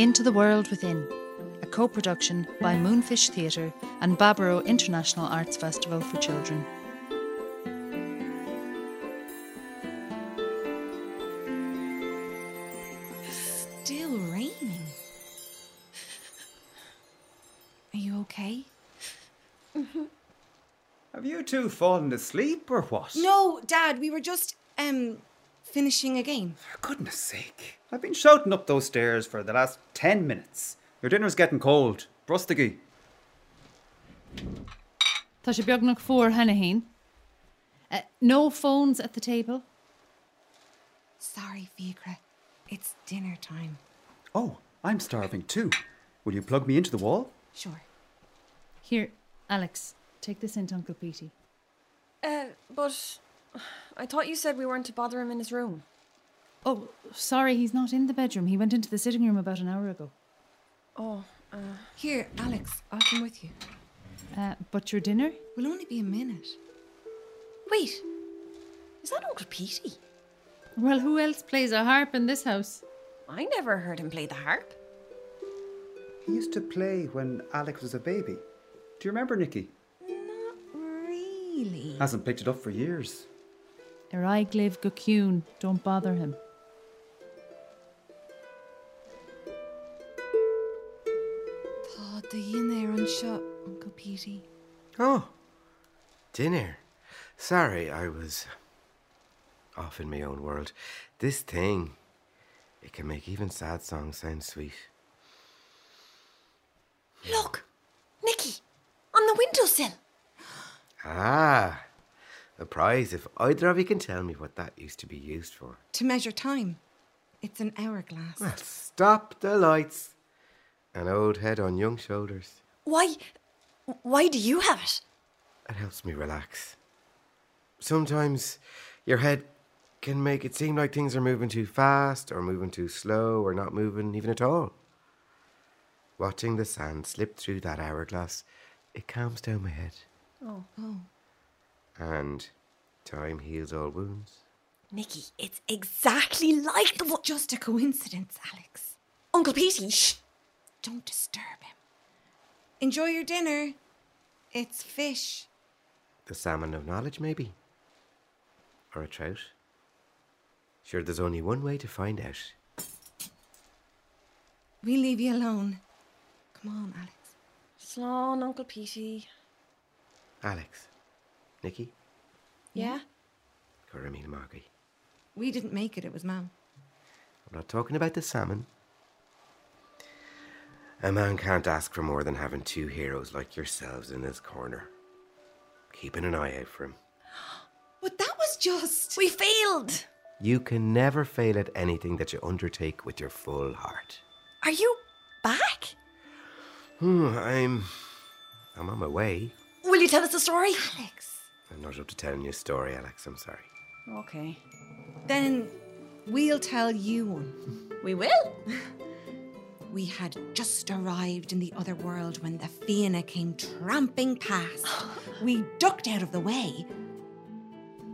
Into the World Within, a co production by Moonfish Theatre and Baboró International Arts Festival for Children. Still raining. Are you okay? Have you two fallen asleep or what? No, Dad, we were just, um, finishing a game. For goodness sake. I've been shouting up those stairs for the last ten minutes. Your dinner's getting cold. Brustigi. Tá sé beag nach fór hena. Uh, no phones at the table. Sorry, Fiacre. It's dinner time. Oh, I'm starving too. Will you plug me into the wall? Sure. Here, Alex, take this in to Uncle Petey. Uh, but I thought you said we weren't to bother him in his room. Oh, sorry, he's not in the bedroom. He went into the sitting room about an hour ago. Oh, uh, Here, Alex, I'll come with you. Uh, but your dinner? Will only be a minute. wait. Is that Uncle Petey? Well, who else plays a harp in this house? I never heard him play the harp. He used to play when Alex was a baby. Do you remember, Nicky? Not really. Hasn't picked it up for years. Erai Gliv Gokune. Don't bother him. The in there on shut, Uncle Petey. Oh, dinner. Sorry, I was off in my own world. This thing, it can make even sad songs sound sweet. Look, Nicky, on the windowsill. Ah, a prize if either of you can tell me what that used to be used for. To measure time. It's an hourglass. Well, stop the lights. An old head on young shoulders. Why, why do you have it? It helps me relax. Sometimes your head can make it seem like things are moving too fast or moving too slow or not moving even at all. Watching the sand slip through that hourglass, it calms down my head. Oh, Oh. And time heals all wounds. Nicky, it's exactly like the It's just a coincidence, Alex. Uncle Petey, shh. Don't disturb him. Enjoy your dinner. It's fish. The salmon of knowledge, maybe? Or a trout? Sure, there's only one way to find out. We leave you alone. Come on, Alex. Slán, Uncle Petey. Alex, Nicky, Yeah? Coramine Margie. We didn't make it, it was Mum. I'm not talking about the salmon. A man can't ask for more than having two heroes like yourselves in his corner. Keeping an eye out for him. But that was just. We failed. You can never fail at anything that you undertake with your full heart. Are you back? Hmm, I'm. I'm on my way. Will you tell us a story? Alex. I'm not up to telling you a story, Alex. I'm sorry. Okay. Then we'll tell you one. We will. We had just arrived in the other world when the Fianna came tramping past. we ducked out of the way.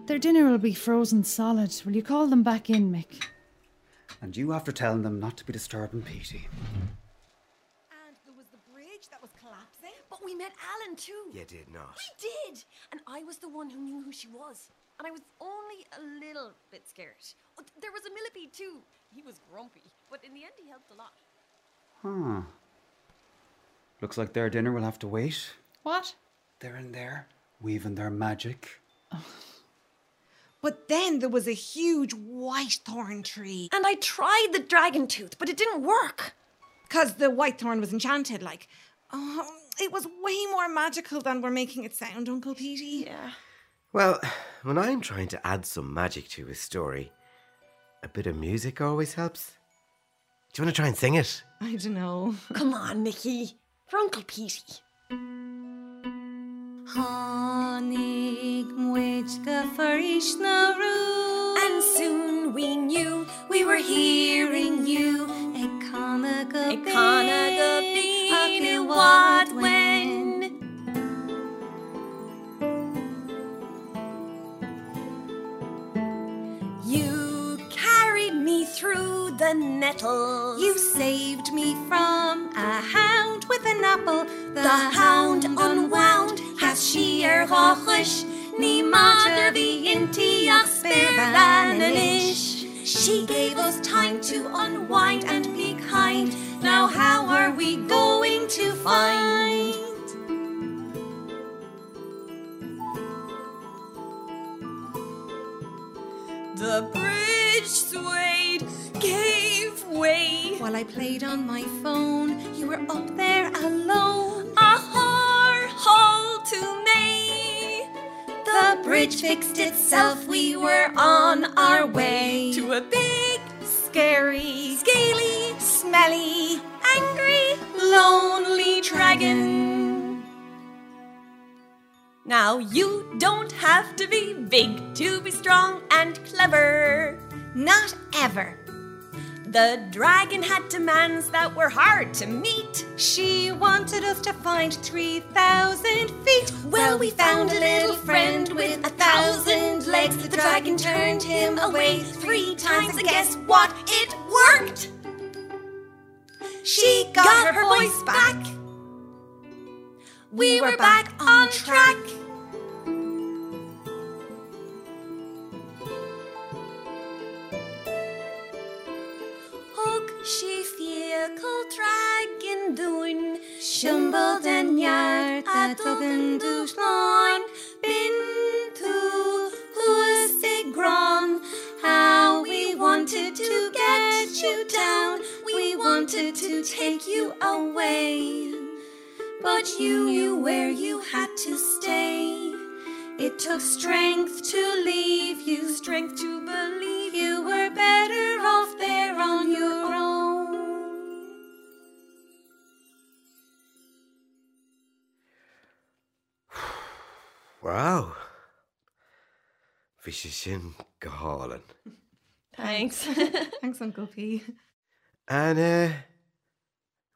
Their dinner will be frozen solid. Will you call them back in, Mick? And you after telling them not to be disturbing Petey. And there was the bridge that was collapsing. But we met Alan too. You did not. We did. And I was the one who knew who she was. And I was only a little bit scared. Oh, There was a millipede too. He was grumpy, but in the end he helped a lot. Huh. Looks like their dinner will have to wait. What? They're in there, weaving their magic. But then there was a huge white thorn tree. And I tried the dragon tooth, but it didn't work. Because the white thorn was enchanted. Like, oh, it was way more magical than we're making it sound, Uncle Petey. Yeah. Well, when I'm trying to add some magic to a story, a bit of music always helps. Do you want to try and sing it? I don't know. Come on, Nicky. For Uncle Petey. Honig mwejka farishnaru. And soon we knew we were hearing you. Ekanaga Ekanaga bini what when. The nettle. You saved me from a hound with an apple. The, the hound unwound has sheer rochish. Ní mother the intiach spiranish. She gave us time to unwind and be kind. Now how are we going to find? The bridge gave way. While I played on my phone, you were up there alone. A har hole to me. The bridge fixed itself, we were on our way to a big, scary, scaly, smelly, angry, lonely dragon. Now you don't have to be big to be strong and clever. Not ever. The dragon had demands that were hard to meet. She wanted us to find 3,000 feet. Well, we found a little friend with a thousand legs. The dragon turned him away three times, and guess what? It worked! She got, got her, her voice back. We were back on track. She fiekal dragon doin Shumble den yard at ogen dúsláin Bin who's huas gron? How we wanted to get you down. We wanted to take you away. But you knew where you had to stay. It took strength to leave you Strength to believe you were better Bhí sé sin go. Thanks. Thanks, Uncle P. And uh,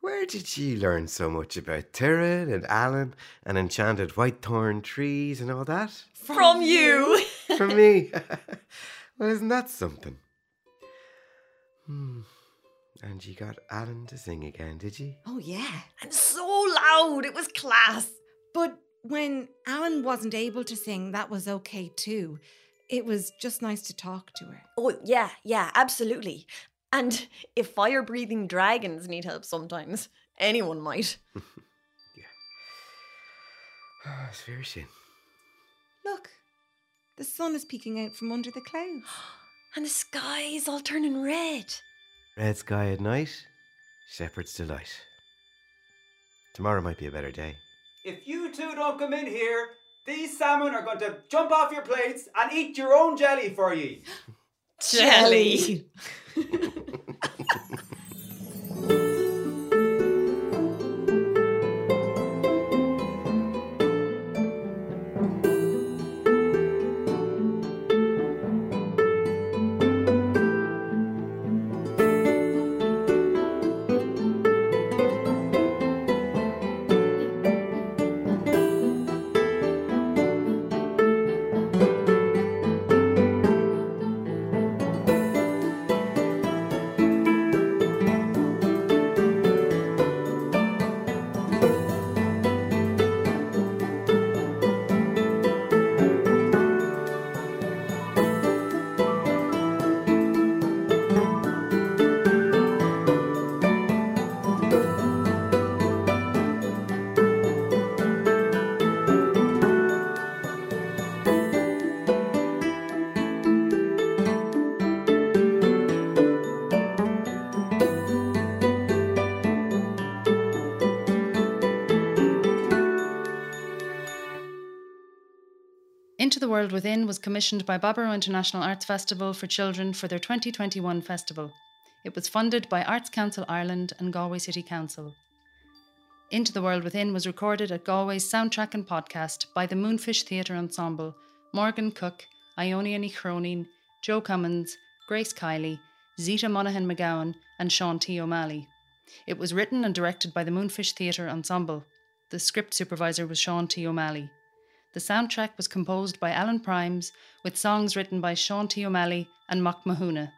where did you learn so much about Tyrrell and Alan and enchanted white thorn trees and all that? From, From you. From me. well, isn't that something? Hmm. And you got Alan to sing again, did you? Oh, yeah. And so loud. It was class. But when Alan wasn't able to sing, that was okay too. It was just nice to talk to her. Oh, yeah, yeah, absolutely. And if fire breathing dragons need help sometimes, anyone might. yeah. Oh, it's very soon. Look, the sun is peeking out from under the clouds. and the sky is all turning red. Red sky at night, shepherd's delight. Tomorrow might be a better day. If you two don't come in here, these salmon are going to jump off your plates and eat your own jelly for ye. jelly. the World Within was commissioned by Baboró International Arts Festival for Children for their 2021 festival. It was funded by Arts Council Ireland and Galway City Council. Into the World Within was recorded at Galway's Soundtrack and Podcast by the Moonfish Theatre Ensemble, Morgan Cook, Iona Cronin, Joe Cummins, Grace Kiley, Zita Monaghan McGowan, and Sean T. O'Malley. It was written and directed by the Moonfish Theatre Ensemble. The script supervisor was Sean T. O'Malley. The soundtrack was composed by Alan Primes with songs written by Sean T. O'Malley and Mock Mahuna.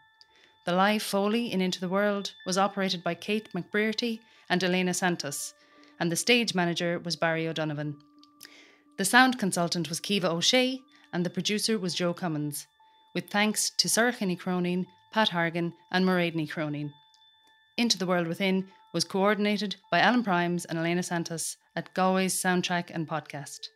The live Foley in Into the World was operated by Kate McBrearty and Elena Santos, and the stage manager was Barry O'Donovan. The sound consultant was Kiva O'Shea, and the producer was Joe Cummins, with thanks to Sarachini Cronin, Pat Hargan, and Moradney Cronin. Into the World Within was coordinated by Alan Primes and Elena Santos at Galway's Soundtrack and Podcast.